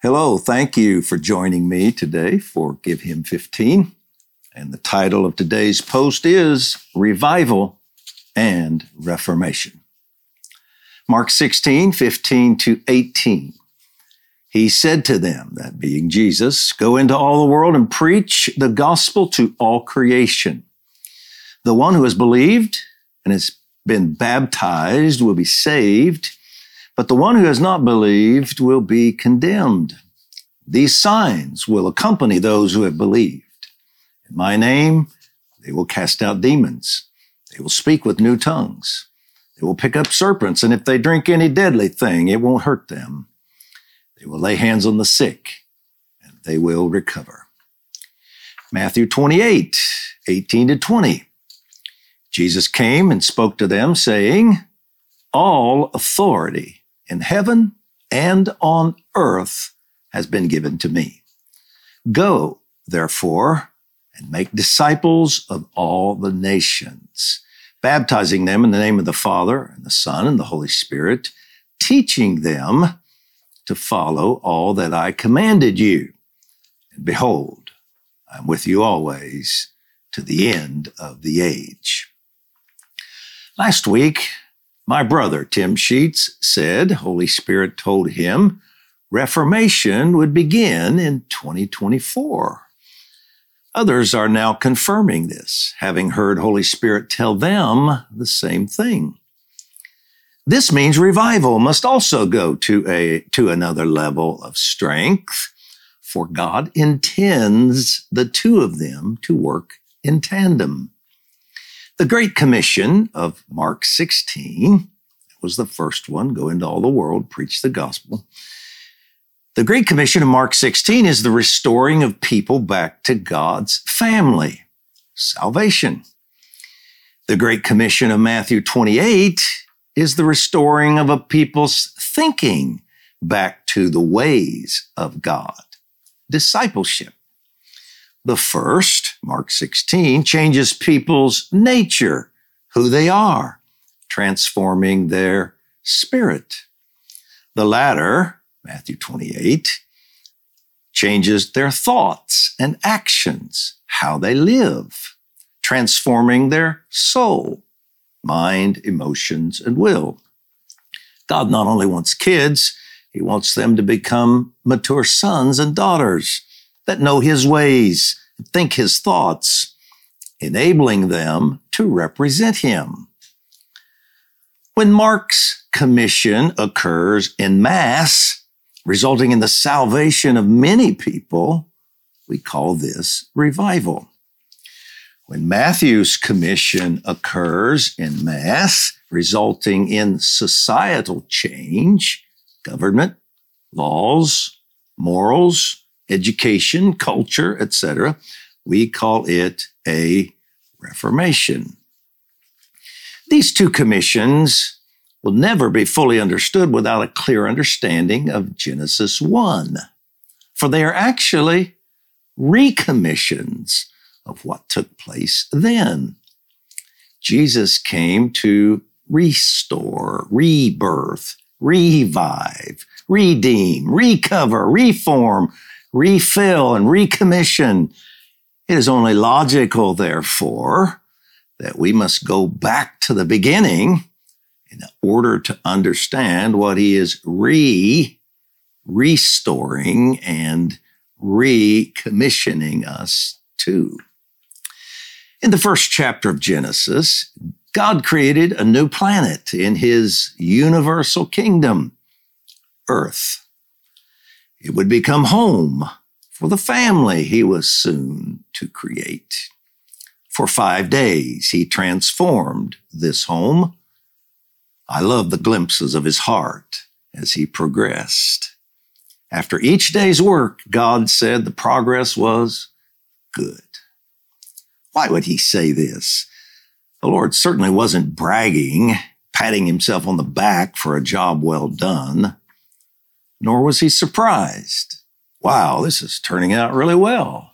Hello, thank you for joining me today for Give Him 15. And the title of today's post is Revival and Reformation. Mark 16, 15 to 18. He said to them, that being Jesus, go into all the world and preach the gospel to all creation. The one who has believed and has been baptized will be saved but the one who has not believed will be condemned. These signs will accompany those who have believed. In my name, they will cast out demons. They will speak with new tongues. They will pick up serpents, and if they drink any deadly thing, it won't hurt them. They will lay hands on the sick, and they will recover. Matthew 28, 18 to 20. Jesus came and spoke to them, saying, All authority in heaven and on earth has been given to me. Go, therefore, and make disciples of all the nations, baptizing them in the name of the Father and the Son and the Holy Spirit, teaching them to follow all that I commanded you. And behold, I'm with you always to the end of the age. Last week, my brother, Tim Sheets, said Holy Spirit told him Reformation would begin in 2024. Others are now confirming this, having heard Holy Spirit tell them the same thing. This means revival must also go to a, to another level of strength, for God intends the two of them to work in tandem. The Great Commission of Mark 16 was the first one go into all the world, preach the gospel. The Great Commission of Mark 16 is the restoring of people back to God's family, salvation. The Great Commission of Matthew 28 is the restoring of a people's thinking back to the ways of God, discipleship. The first, Mark 16, changes people's nature, who they are, transforming their spirit. The latter, Matthew 28, changes their thoughts and actions, how they live, transforming their soul, mind, emotions, and will. God not only wants kids, he wants them to become mature sons and daughters that know his ways, think his thoughts, enabling them to represent him. When Mark's commission occurs in mass, resulting in the salvation of many people, we call this revival. When Matthew's commission occurs in mass, resulting in societal change, government, laws, morals, education, culture, etc. We call it a reformation. These two commissions will never be fully understood without a clear understanding of Genesis 1, for they are actually recommissions of what took place then. Jesus came to restore, rebirth, revive, redeem, recover, reform, refill, and recommission. It is only logical, therefore, that we must go back to the beginning in order to understand what he is re restoring and recommissioning us to. In the first chapter of Genesis, God created a new planet in his universal kingdom, Earth. It would become home for the family he was soon to create. For five days, he transformed this home. I love the glimpses of his heart as he progressed. After each day's work, God said the progress was good. Why would he say this? The Lord certainly wasn't bragging, patting himself on the back for a job well done nor was he surprised. Wow, this is turning out really well.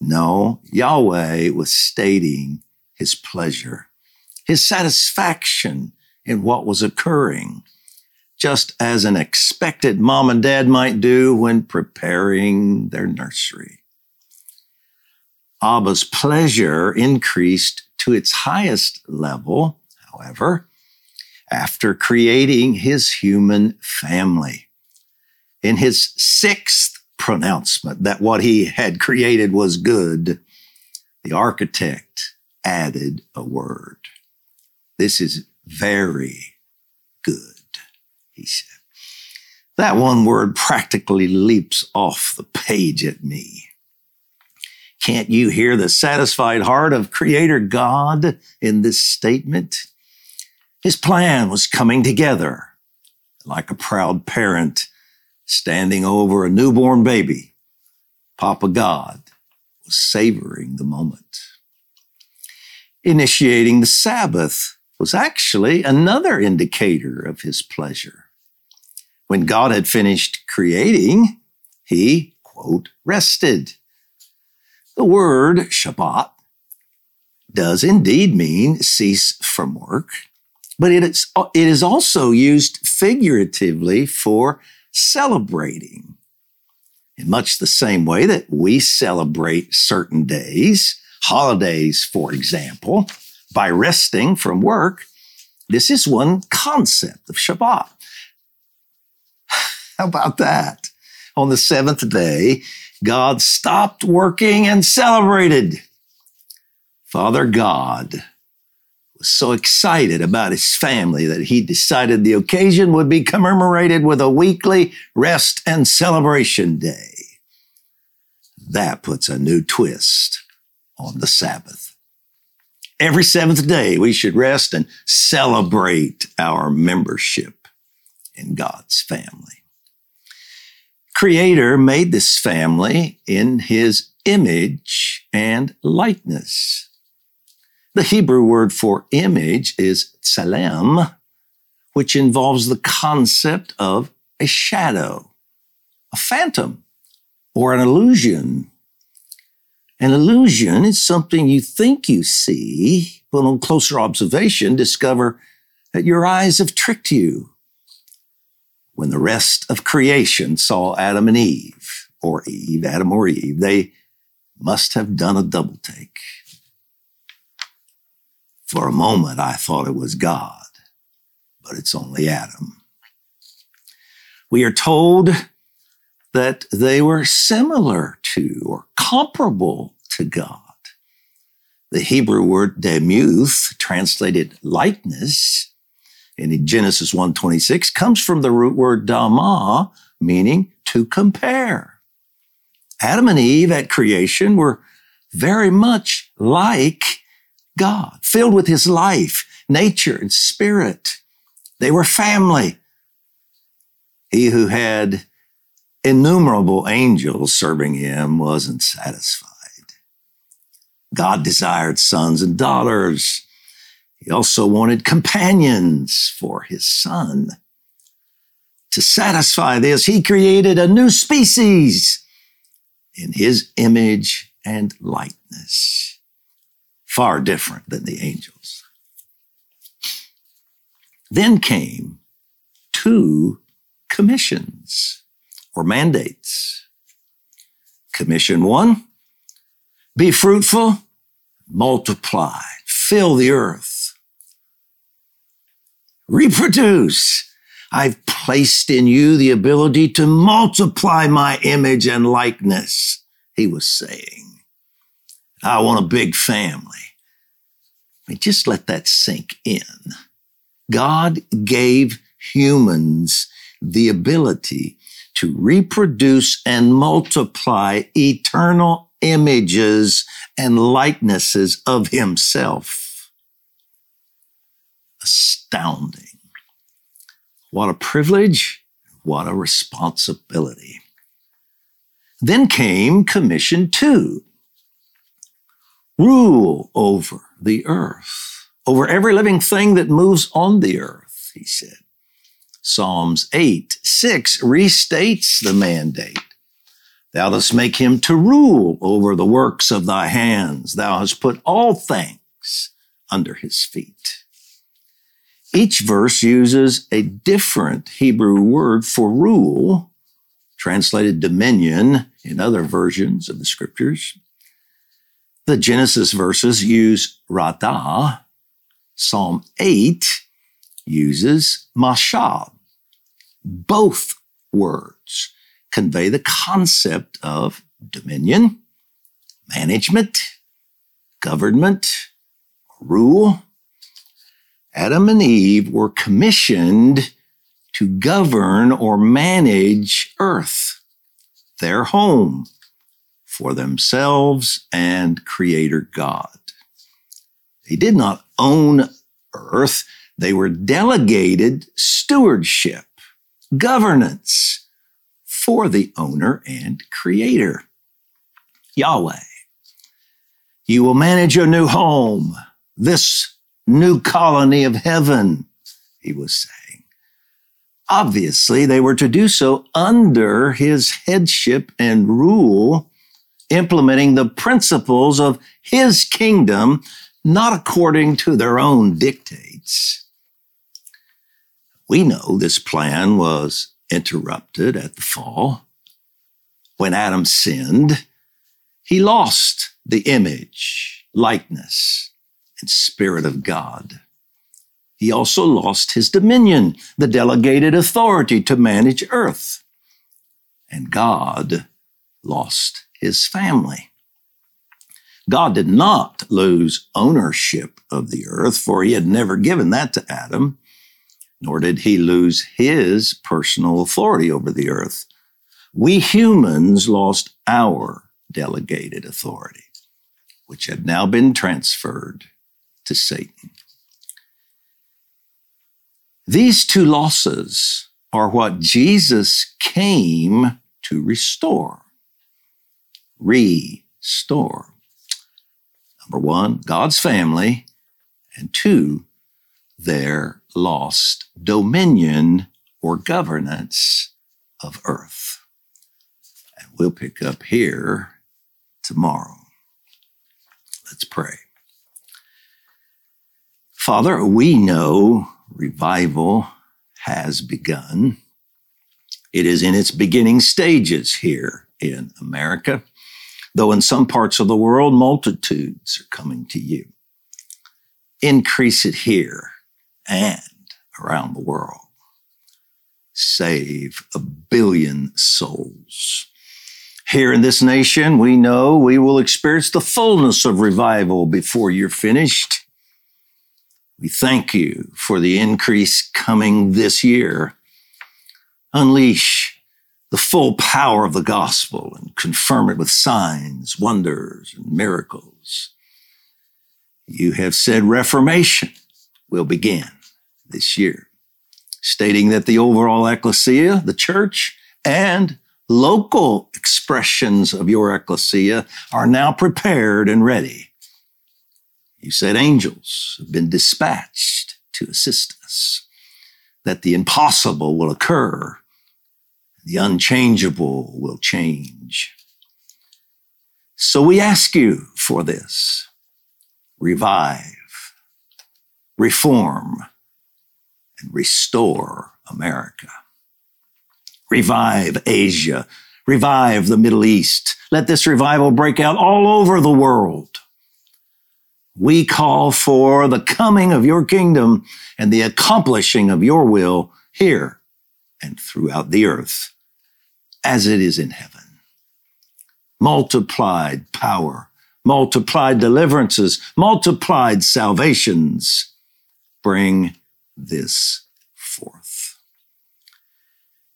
No, Yahweh was stating his pleasure, his satisfaction in what was occurring. just as an expected mom and dad might do when preparing their nursery. Abba's pleasure increased to its highest level, however, after creating his human family. In his sixth pronouncement that what he had created was good, the architect added a word. This is very good, he said. That one word practically leaps off the page at me. Can't you hear the satisfied heart of Creator God in this statement? His plan was coming together like a proud parent standing over a newborn baby. Papa God was savoring the moment. Initiating the Sabbath was actually another indicator of his pleasure. When God had finished creating, he, quote, rested. The word Shabbat does indeed mean cease from work, but it is, it is also used figuratively for celebrating. In much the same way that we celebrate certain days, holidays, for example, by resting from work, this is one concept of Shabbat. How about that? On the seventh day, God stopped working and celebrated. Father God so excited about his family that he decided the occasion would be commemorated with a weekly rest and celebration day. That puts a new twist on the Sabbath. Every seventh day, we should rest and celebrate our membership in God's family. Creator made this family in his image and likeness. The Hebrew word for image is tselem, which involves the concept of a shadow, a phantom, or an illusion. An illusion is something you think you see, but on closer observation, discover that your eyes have tricked you. When the rest of creation saw Adam and Eve, or Eve, Adam or Eve, they must have done a double take. For a moment, I thought it was God, but it's only Adam. We are told that they were similar to or comparable to God. The Hebrew word demuth, translated likeness, in Genesis 1:26 comes from the root word dama, meaning to compare. Adam and Eve at creation were very much like God, filled with his life, nature, and spirit. They were family. He who had innumerable angels serving him wasn't satisfied. God desired sons and daughters. He also wanted companions for his son. To satisfy this, he created a new species in his image and likeness far different than the angels. Then came two commissions or mandates. Commission one, be fruitful, multiply, fill the earth, reproduce. I've placed in you the ability to multiply my image and likeness, he was saying. I want a big family. Mean, just let that sink in. God gave humans the ability to reproduce and multiply eternal images and likenesses of himself. Astounding. What a privilege. What a responsibility. Then came commission two rule over the earth, over every living thing that moves on the earth, he said. Psalms 8, 6 restates the mandate. Thou dost make him to rule over the works of thy hands. Thou hast put all things under his feet. Each verse uses a different Hebrew word for rule, translated dominion in other versions of the scriptures. The Genesis verses use radah. Psalm 8 uses mashal. Both words convey the concept of dominion, management, government, rule. Adam and Eve were commissioned to govern or manage earth, their home, for themselves and Creator God. They did not own earth. They were delegated stewardship, governance for the owner and creator, Yahweh. You will manage your new home, this new colony of heaven, he was saying. Obviously, they were to do so under his headship and rule, implementing the principles of his kingdom, not according to their own dictates. We know this plan was interrupted at the fall. When Adam sinned, he lost the image, likeness, and spirit of God. He also lost his dominion, the delegated authority to manage earth. And God lost his family. God did not lose ownership of the earth, for he had never given that to Adam, nor did he lose his personal authority over the earth. We humans lost our delegated authority which had now been transferred to Satan. These two losses are what Jesus came to restore. Restore. Number one, God's family, and two, their lost dominion or governance of earth. And we'll pick up here tomorrow. Let's pray. Father, we know revival has begun. It is in its beginning stages here in America, though in some parts of the world, multitudes are coming to you. Increase it here and around the world. Save a billion souls here in this nation, we know we will experience the fullness of revival before you're finished. We thank you for the increase coming this year. Unleash the full power of the gospel and confirm it with signs, wonders, and miracles. You have said reformation will begin this year, stating that the overall ecclesia, the church, and local expressions of your ecclesia are now prepared and ready. You said angels have been dispatched to assist us, that the impossible will occur, the unchangeable will change. So we ask you for this revive, reform, and restore America. Revive Asia. Revive the Middle East. Let this revival break out all over the world. We call for the coming of your kingdom and the accomplishing of your will here and throughout the earth as it is in heaven. Multiplied power, multiplied deliverances, multiplied salvations bring this forth.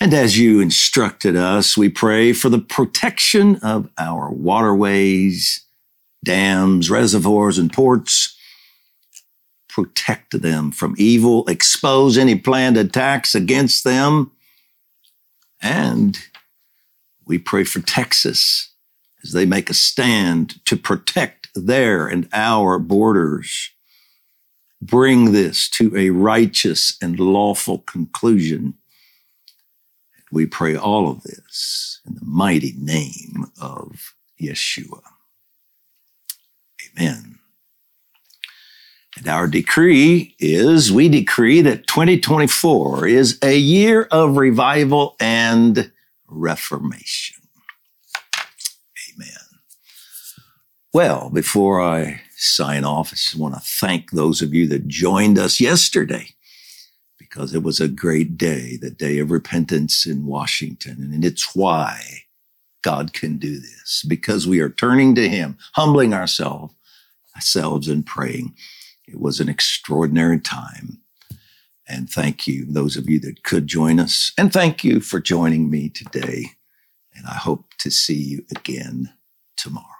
and as you instructed us, we pray for the protection of our waterways, dams, reservoirs, and ports. Protect them from evil, expose any planned attacks against them. And we pray for Texas as they make a stand to protect their and our borders. Bring this to a righteous and lawful conclusion we pray all of this in the mighty name of Yeshua. Amen. And our decree is we decree that 2024 is a year of revival and reformation. Amen. Well, before I sign off, I just want to thank those of you that joined us yesterday because it was a great day, the day of repentance in Washington. And it's why God can do this because we are turning to Him, humbling ourselves, ourselves and praying. It was an extraordinary time. And thank you, those of you that could join us. And thank you for joining me today. And I hope to see you again tomorrow.